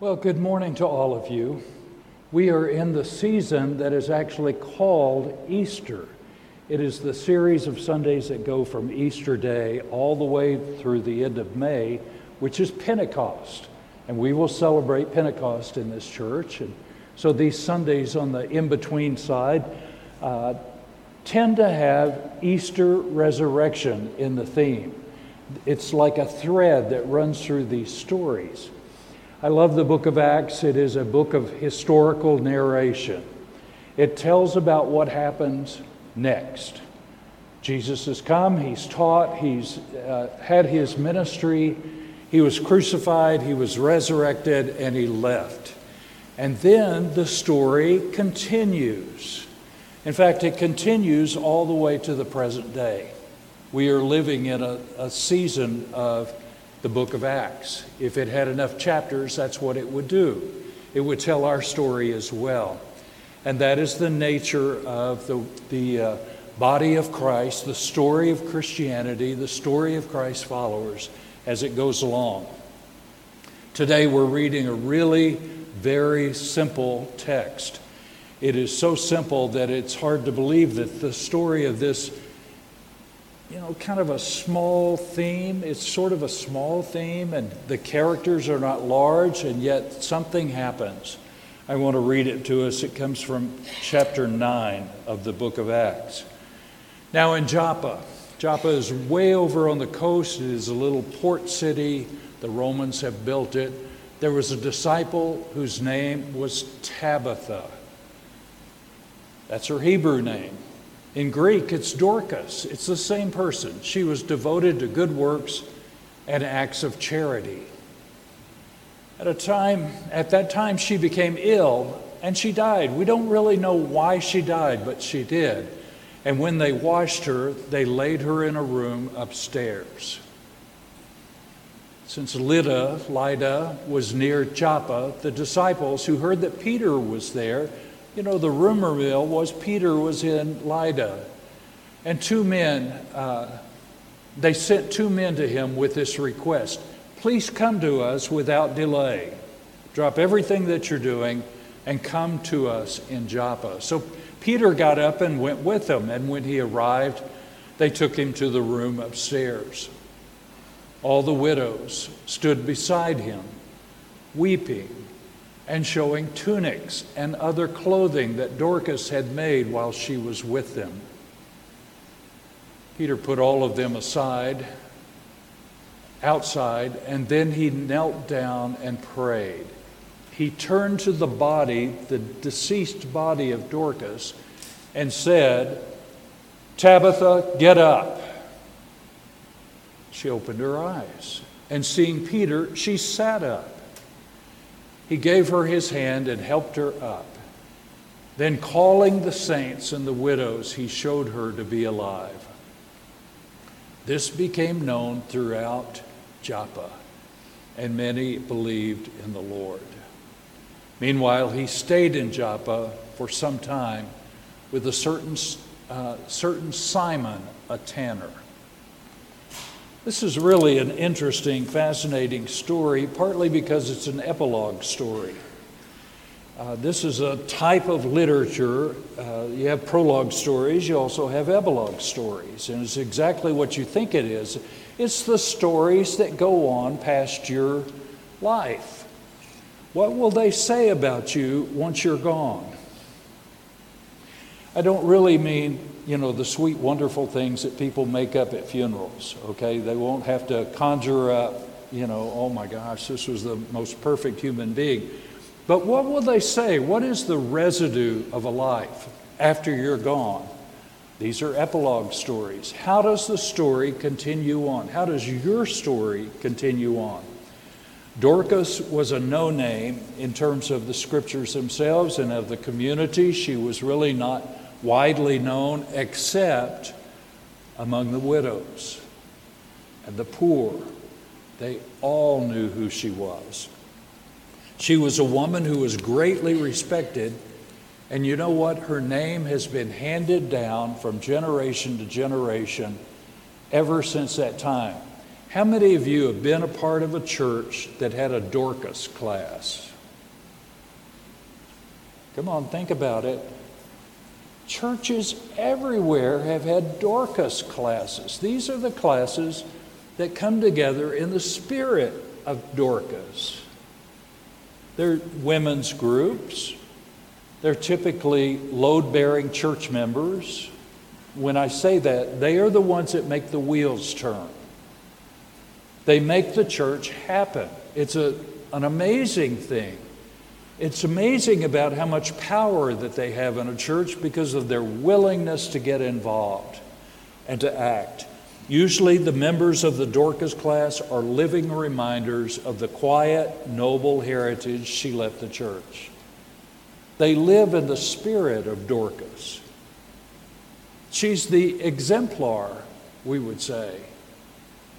Well, good morning to all of you. We are in the season that is actually called Easter. It is the series of Sundays that go from Easter Day all the way through the end of May, which is Pentecost. And we will celebrate Pentecost in this church. And so these Sundays on the in between side uh, tend to have Easter resurrection in the theme. It's like a thread that runs through these stories. I love the book of Acts. It is a book of historical narration. It tells about what happens next. Jesus has come, he's taught, he's uh, had his ministry, he was crucified, he was resurrected, and he left. And then the story continues. In fact, it continues all the way to the present day. We are living in a, a season of the book of Acts. If it had enough chapters, that's what it would do. It would tell our story as well. And that is the nature of the, the uh, body of Christ, the story of Christianity, the story of Christ's followers as it goes along. Today we're reading a really very simple text. It is so simple that it's hard to believe that the story of this you know, kind of a small theme. It's sort of a small theme, and the characters are not large, and yet something happens. I want to read it to us. It comes from chapter 9 of the book of Acts. Now, in Joppa, Joppa is way over on the coast. It is a little port city. The Romans have built it. There was a disciple whose name was Tabitha. That's her Hebrew name. In Greek, it's Dorcas. It's the same person. She was devoted to good works and acts of charity. At a time, at that time, she became ill and she died. We don't really know why she died, but she did. And when they washed her, they laid her in a room upstairs. Since Lydda, Lydda was near Joppa, the disciples who heard that Peter was there you know, the rumor mill was Peter was in Lydda. And two men, uh, they sent two men to him with this request Please come to us without delay. Drop everything that you're doing and come to us in Joppa. So Peter got up and went with them. And when he arrived, they took him to the room upstairs. All the widows stood beside him, weeping and showing tunics and other clothing that Dorcas had made while she was with them. Peter put all of them aside, outside, and then he knelt down and prayed. He turned to the body, the deceased body of Dorcas, and said, Tabitha, get up. She opened her eyes, and seeing Peter, she sat up. He gave her his hand and helped her up. Then, calling the saints and the widows, he showed her to be alive. This became known throughout Joppa, and many believed in the Lord. Meanwhile, he stayed in Joppa for some time with a certain, uh, certain Simon, a tanner. This is really an interesting, fascinating story, partly because it's an epilogue story. Uh, this is a type of literature. Uh, you have prologue stories, you also have epilogue stories, and it's exactly what you think it is. It's the stories that go on past your life. What will they say about you once you're gone? I don't really mean you know, the sweet, wonderful things that people make up at funerals, okay? They won't have to conjure up, you know, oh my gosh, this was the most perfect human being. But what will they say? What is the residue of a life after you're gone? These are epilogue stories. How does the story continue on? How does your story continue on? Dorcas was a no name in terms of the scriptures themselves and of the community. She was really not widely known except among the widows and the poor. They all knew who she was. She was a woman who was greatly respected, and you know what? Her name has been handed down from generation to generation ever since that time. How many of you have been a part of a church that had a Dorcas class? Come on, think about it. Churches everywhere have had Dorcas classes. These are the classes that come together in the spirit of Dorcas. They're women's groups. They're typically load bearing church members. When I say that, they are the ones that make the wheels turn. They make the church happen. It's a, an amazing thing. It's amazing about how much power that they have in a church because of their willingness to get involved and to act. Usually, the members of the Dorcas class are living reminders of the quiet, noble heritage she left the church. They live in the spirit of Dorcas. She's the exemplar, we would say,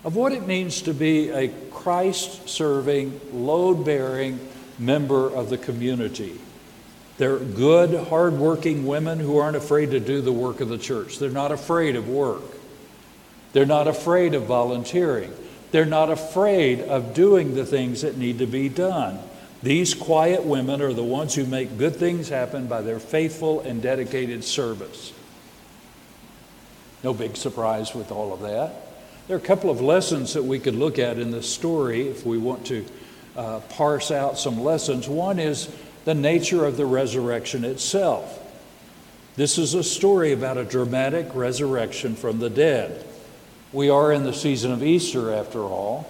of what it means to be a Christ serving, load bearing member of the community. They're good, hardworking women who aren't afraid to do the work of the church. They're not afraid of work. They're not afraid of volunteering. They're not afraid of doing the things that need to be done. These quiet women are the ones who make good things happen by their faithful and dedicated service. No big surprise with all of that. There are a couple of lessons that we could look at in this story if we want to uh, parse out some lessons. One is the nature of the resurrection itself. This is a story about a dramatic resurrection from the dead. We are in the season of Easter, after all.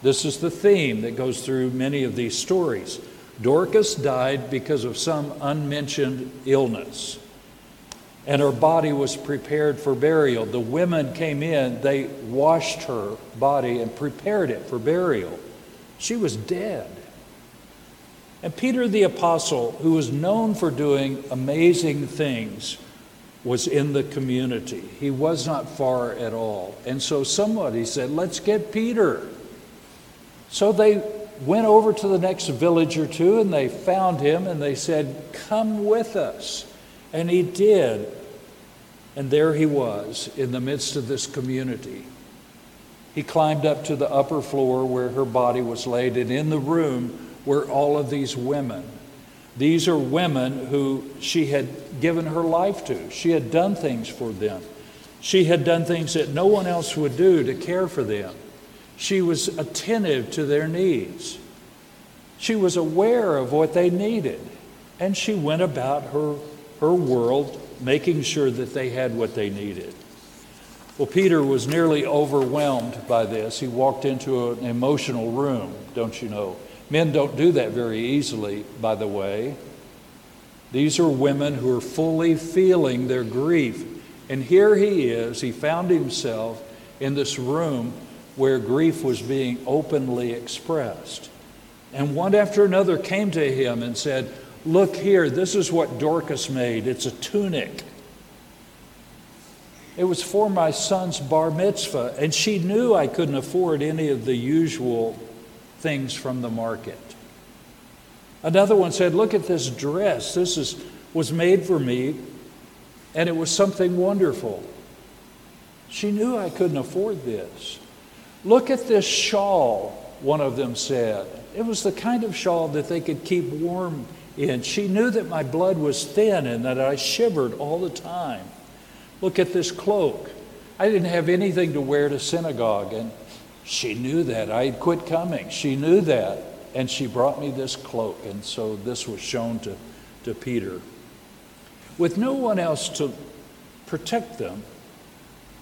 This is the theme that goes through many of these stories. Dorcas died because of some unmentioned illness, and her body was prepared for burial. The women came in, they washed her body and prepared it for burial. She was dead. And Peter the Apostle, who was known for doing amazing things, was in the community. He was not far at all. And so somebody said, Let's get Peter. So they went over to the next village or two and they found him and they said, Come with us. And he did. And there he was in the midst of this community. He climbed up to the upper floor where her body was laid, and in the room were all of these women. These are women who she had given her life to. She had done things for them. She had done things that no one else would do to care for them. She was attentive to their needs. She was aware of what they needed. And she went about her, her world making sure that they had what they needed. Well, Peter was nearly overwhelmed by this. He walked into an emotional room, don't you know? Men don't do that very easily, by the way. These are women who are fully feeling their grief. And here he is, he found himself in this room where grief was being openly expressed. And one after another came to him and said, Look here, this is what Dorcas made. It's a tunic. It was for my son's bar mitzvah, and she knew I couldn't afford any of the usual things from the market. Another one said, Look at this dress. This is, was made for me, and it was something wonderful. She knew I couldn't afford this. Look at this shawl, one of them said. It was the kind of shawl that they could keep warm in. She knew that my blood was thin and that I shivered all the time. Look at this cloak. I didn't have anything to wear to synagogue, and she knew that. I had quit coming. She knew that, and she brought me this cloak, and so this was shown to, to Peter. With no one else to protect them,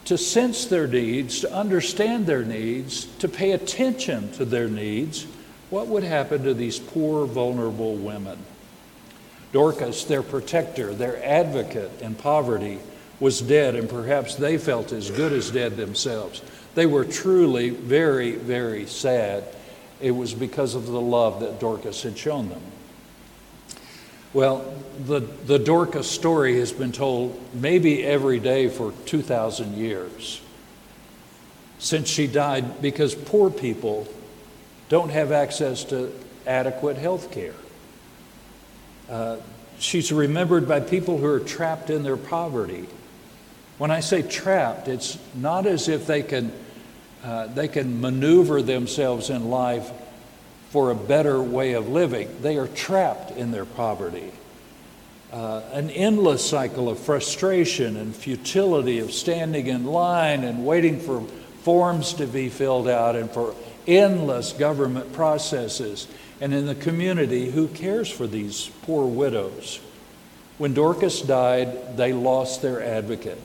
to sense their needs, to understand their needs, to pay attention to their needs, what would happen to these poor, vulnerable women? Dorcas, their protector, their advocate in poverty, was dead, and perhaps they felt as good as dead themselves. They were truly very, very sad. It was because of the love that Dorcas had shown them. Well, the, the Dorcas story has been told maybe every day for 2,000 years since she died because poor people don't have access to adequate health care. Uh, she's remembered by people who are trapped in their poverty when I say trapped, it's not as if they can uh, they can maneuver themselves in life for a better way of living. They are trapped in their poverty. Uh, an endless cycle of frustration and futility of standing in line and waiting for forms to be filled out and for endless government processes. And in the community, who cares for these poor widows? When Dorcas died, they lost their advocate.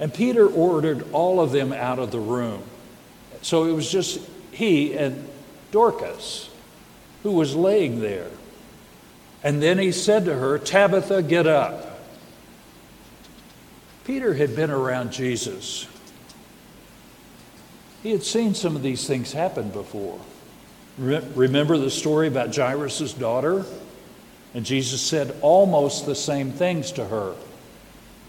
And Peter ordered all of them out of the room. So it was just he and Dorcas who was laying there. And then he said to her, Tabitha, get up. Peter had been around Jesus. He had seen some of these things happen before. Remember the story about Jairus' daughter? And Jesus said almost the same things to her.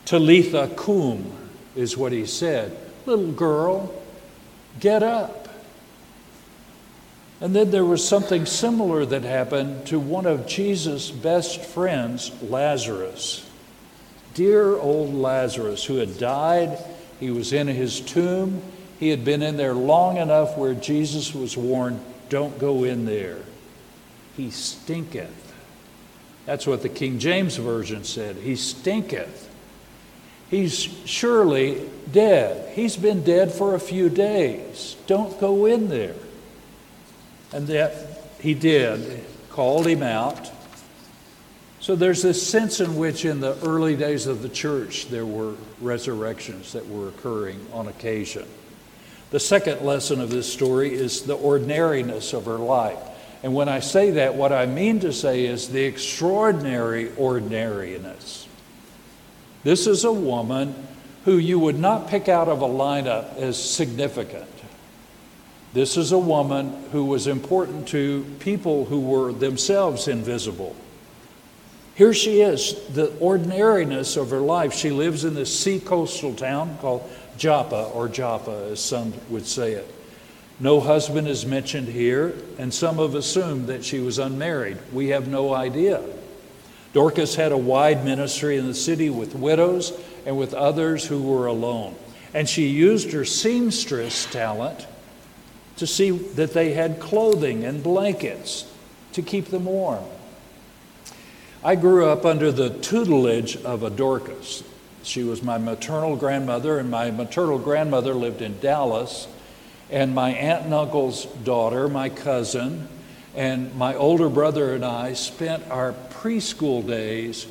Talitha cum is what he said. Little girl, get up. And then there was something similar that happened to one of Jesus' best friends, Lazarus. Dear old Lazarus, who had died, he was in his tomb. He had been in there long enough where Jesus was warned, Don't go in there. He stinketh. That's what the King James Version said. He stinketh. He's surely dead. He's been dead for a few days. Don't go in there. And that he did, called him out. So there's this sense in which, in the early days of the church, there were resurrections that were occurring on occasion. The second lesson of this story is the ordinariness of her life. And when I say that, what I mean to say is the extraordinary ordinariness. This is a woman who you would not pick out of a lineup as significant. This is a woman who was important to people who were themselves invisible. Here she is, the ordinariness of her life. She lives in this sea coastal town called Joppa, or Joppa, as some would say it. No husband is mentioned here, and some have assumed that she was unmarried. We have no idea. Dorcas had a wide ministry in the city with widows and with others who were alone. And she used her seamstress talent to see that they had clothing and blankets to keep them warm. I grew up under the tutelage of a Dorcas. She was my maternal grandmother, and my maternal grandmother lived in Dallas. And my aunt and uncle's daughter, my cousin, and my older brother and I spent our preschool days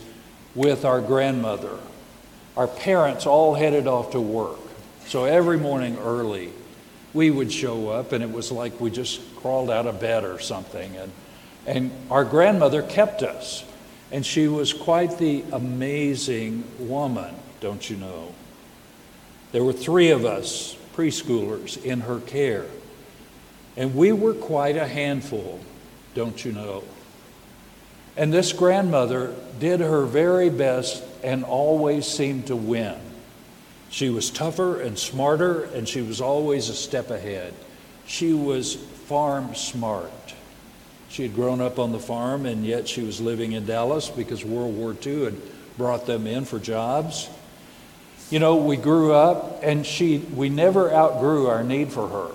with our grandmother. Our parents all headed off to work. So every morning early, we would show up, and it was like we just crawled out of bed or something. And, and our grandmother kept us, and she was quite the amazing woman, don't you know? There were three of us preschoolers in her care, and we were quite a handful, don't you know? And this grandmother did her very best and always seemed to win. She was tougher and smarter, and she was always a step ahead. She was farm smart. She had grown up on the farm, and yet she was living in Dallas because World War II had brought them in for jobs. You know, we grew up, and she, we never outgrew our need for her,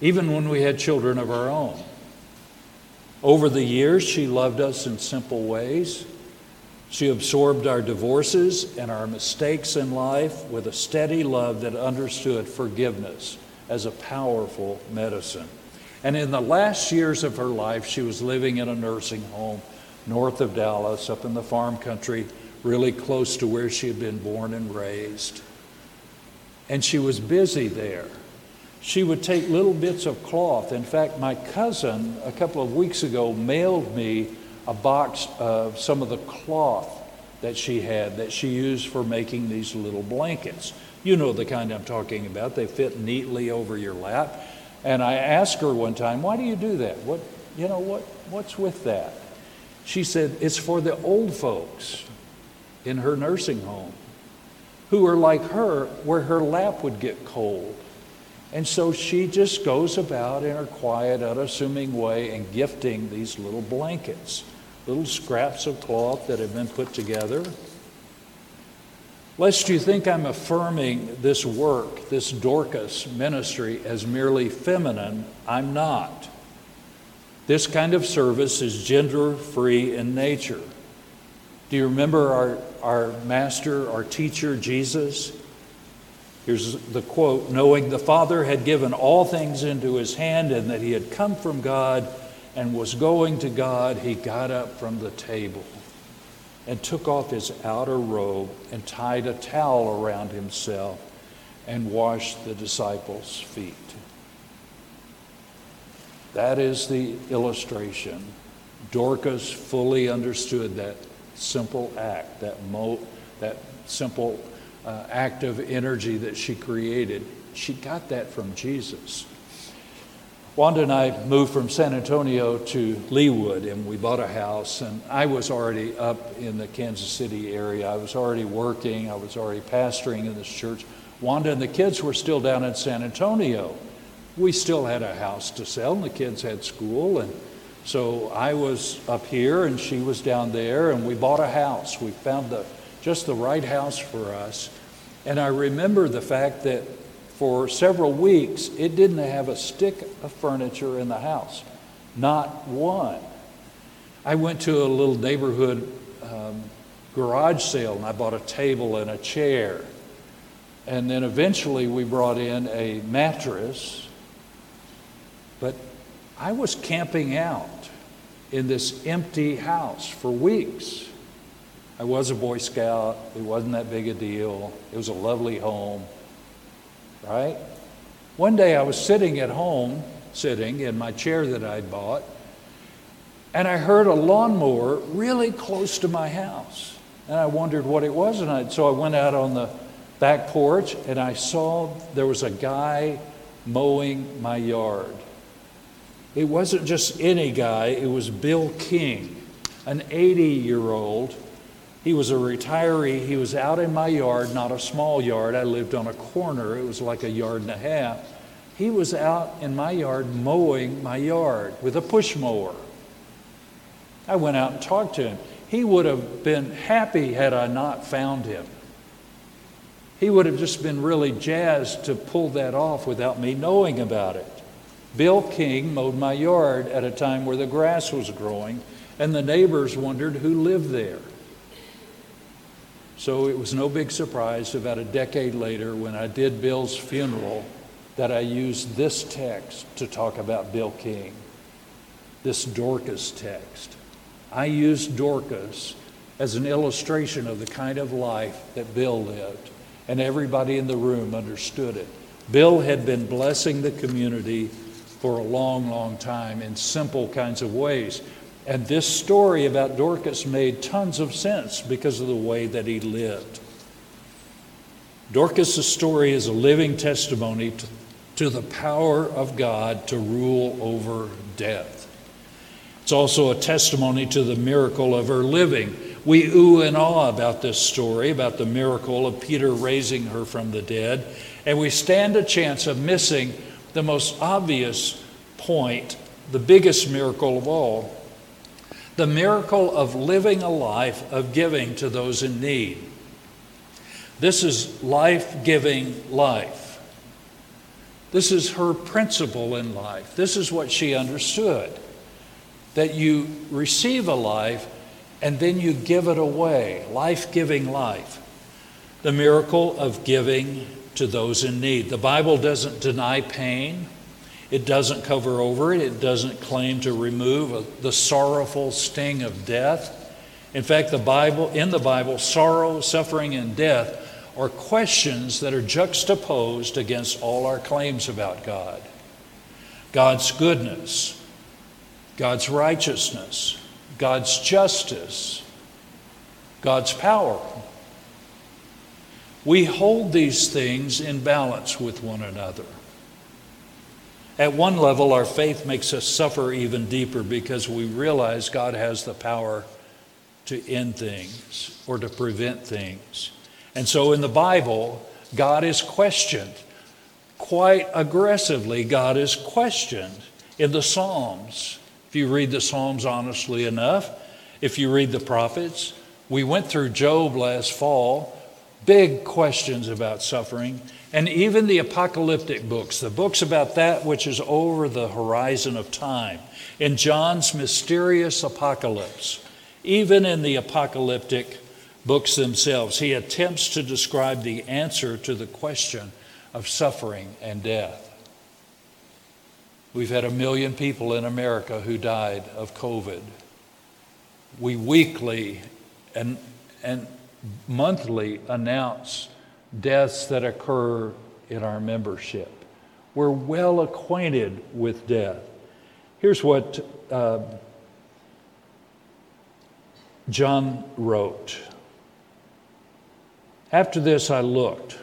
even when we had children of our own. Over the years, she loved us in simple ways. She absorbed our divorces and our mistakes in life with a steady love that understood forgiveness as a powerful medicine. And in the last years of her life, she was living in a nursing home north of Dallas, up in the farm country, really close to where she had been born and raised. And she was busy there. She would take little bits of cloth. In fact, my cousin, a couple of weeks ago, mailed me a box of some of the cloth that she had that she used for making these little blankets. You know the kind I'm talking about. They fit neatly over your lap. And I asked her one time, "Why do you do that? What, you know, what what's with that?" She said, "It's for the old folks in her nursing home who are like her where her lap would get cold." And so she just goes about in her quiet, unassuming way and gifting these little blankets little scraps of cloth that have been put together. Lest you think I'm affirming this work, this Dorcas ministry, as merely feminine, I'm not. This kind of service is gender free in nature. Do you remember our, our master, our teacher, Jesus? Here's the quote Knowing the Father had given all things into his hand and that he had come from God and was going to God, he got up from the table and took off his outer robe and tied a towel around himself and washed the disciples' feet. That is the illustration. Dorcas fully understood that simple act, that, mo- that simple uh, act of energy that she created. She got that from Jesus. Wanda and I moved from San Antonio to Leawood and we bought a house. And I was already up in the Kansas City area. I was already working, I was already pastoring in this church. Wanda and the kids were still down in San Antonio. We still had a house to sell, and the kids had school. And so I was up here and she was down there, and we bought a house. We found the, just the right house for us. And I remember the fact that for several weeks, it didn't have a stick of furniture in the house, not one. I went to a little neighborhood um, garage sale and I bought a table and a chair. And then eventually we brought in a mattress. But I was camping out in this empty house for weeks. I was a Boy Scout. It wasn't that big a deal. It was a lovely home right? One day I was sitting at home, sitting in my chair that I'd bought, and I heard a lawnmower really close to my house. And I wondered what it was, and I, so I went out on the back porch and I saw there was a guy mowing my yard. It wasn't just any guy, it was Bill King, an 80 year old he was a retiree. He was out in my yard, not a small yard. I lived on a corner, it was like a yard and a half. He was out in my yard mowing my yard with a push mower. I went out and talked to him. He would have been happy had I not found him. He would have just been really jazzed to pull that off without me knowing about it. Bill King mowed my yard at a time where the grass was growing, and the neighbors wondered who lived there. So it was no big surprise about a decade later when I did Bill's funeral that I used this text to talk about Bill King, this Dorcas text. I used Dorcas as an illustration of the kind of life that Bill lived, and everybody in the room understood it. Bill had been blessing the community for a long, long time in simple kinds of ways. And this story about Dorcas made tons of sense because of the way that he lived. Dorcas' story is a living testimony to, to the power of God to rule over death. It's also a testimony to the miracle of her living. We ooh and awe about this story, about the miracle of Peter raising her from the dead, and we stand a chance of missing the most obvious point, the biggest miracle of all, the miracle of living a life of giving to those in need. This is life giving life. This is her principle in life. This is what she understood that you receive a life and then you give it away, life giving life. The miracle of giving to those in need. The Bible doesn't deny pain. It doesn't cover over it, it doesn't claim to remove the sorrowful sting of death. In fact, the Bible, in the Bible, sorrow, suffering, and death are questions that are juxtaposed against all our claims about God. God's goodness, God's righteousness, God's justice, God's power. We hold these things in balance with one another. At one level, our faith makes us suffer even deeper because we realize God has the power to end things or to prevent things. And so in the Bible, God is questioned. Quite aggressively, God is questioned in the Psalms. If you read the Psalms honestly enough, if you read the prophets, we went through Job last fall. Big questions about suffering, and even the apocalyptic books, the books about that which is over the horizon of time. In John's mysterious apocalypse, even in the apocalyptic books themselves, he attempts to describe the answer to the question of suffering and death. We've had a million people in America who died of COVID. We weekly and, and monthly announce deaths that occur in our membership. We're well acquainted with death. Here's what uh, John wrote After this, I looked,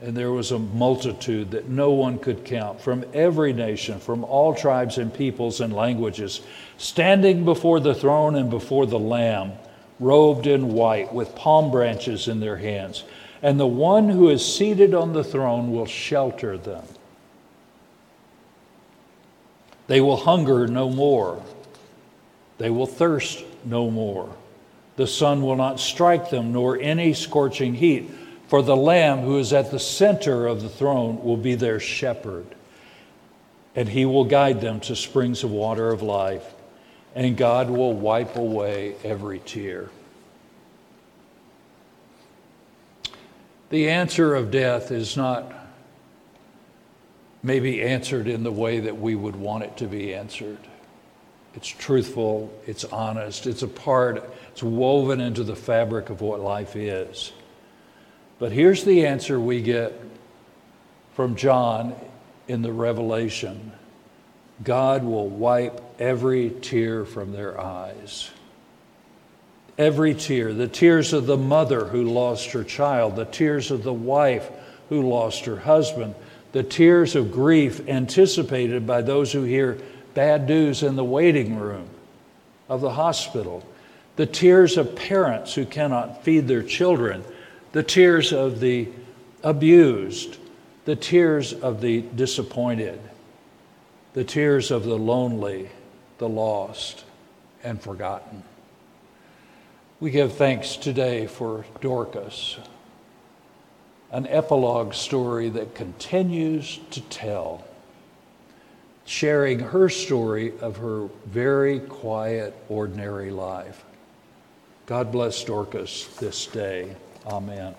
and there was a multitude that no one could count from every nation, from all tribes and peoples and languages, standing before the throne and before the Lamb robed in white, with palm branches in their hands. And the one who is seated on the throne will shelter them. They will hunger no more. They will thirst no more. The sun will not strike them, nor any scorching heat. For the Lamb who is at the center of the throne will be their shepherd, and he will guide them to springs of water of life and God will wipe away every tear. The answer of death is not maybe answered in the way that we would want it to be answered. It's truthful, it's honest, it's a part, it's woven into the fabric of what life is. But here's the answer we get from John in the Revelation God will wipe every tear from their eyes. Every tear, the tears of the mother who lost her child, the tears of the wife who lost her husband, the tears of grief anticipated by those who hear bad news in the waiting room of the hospital, the tears of parents who cannot feed their children, the tears of the abused, the tears of the disappointed the tears of the lonely, the lost, and forgotten. We give thanks today for Dorcas, an epilogue story that continues to tell, sharing her story of her very quiet, ordinary life. God bless Dorcas this day. Amen.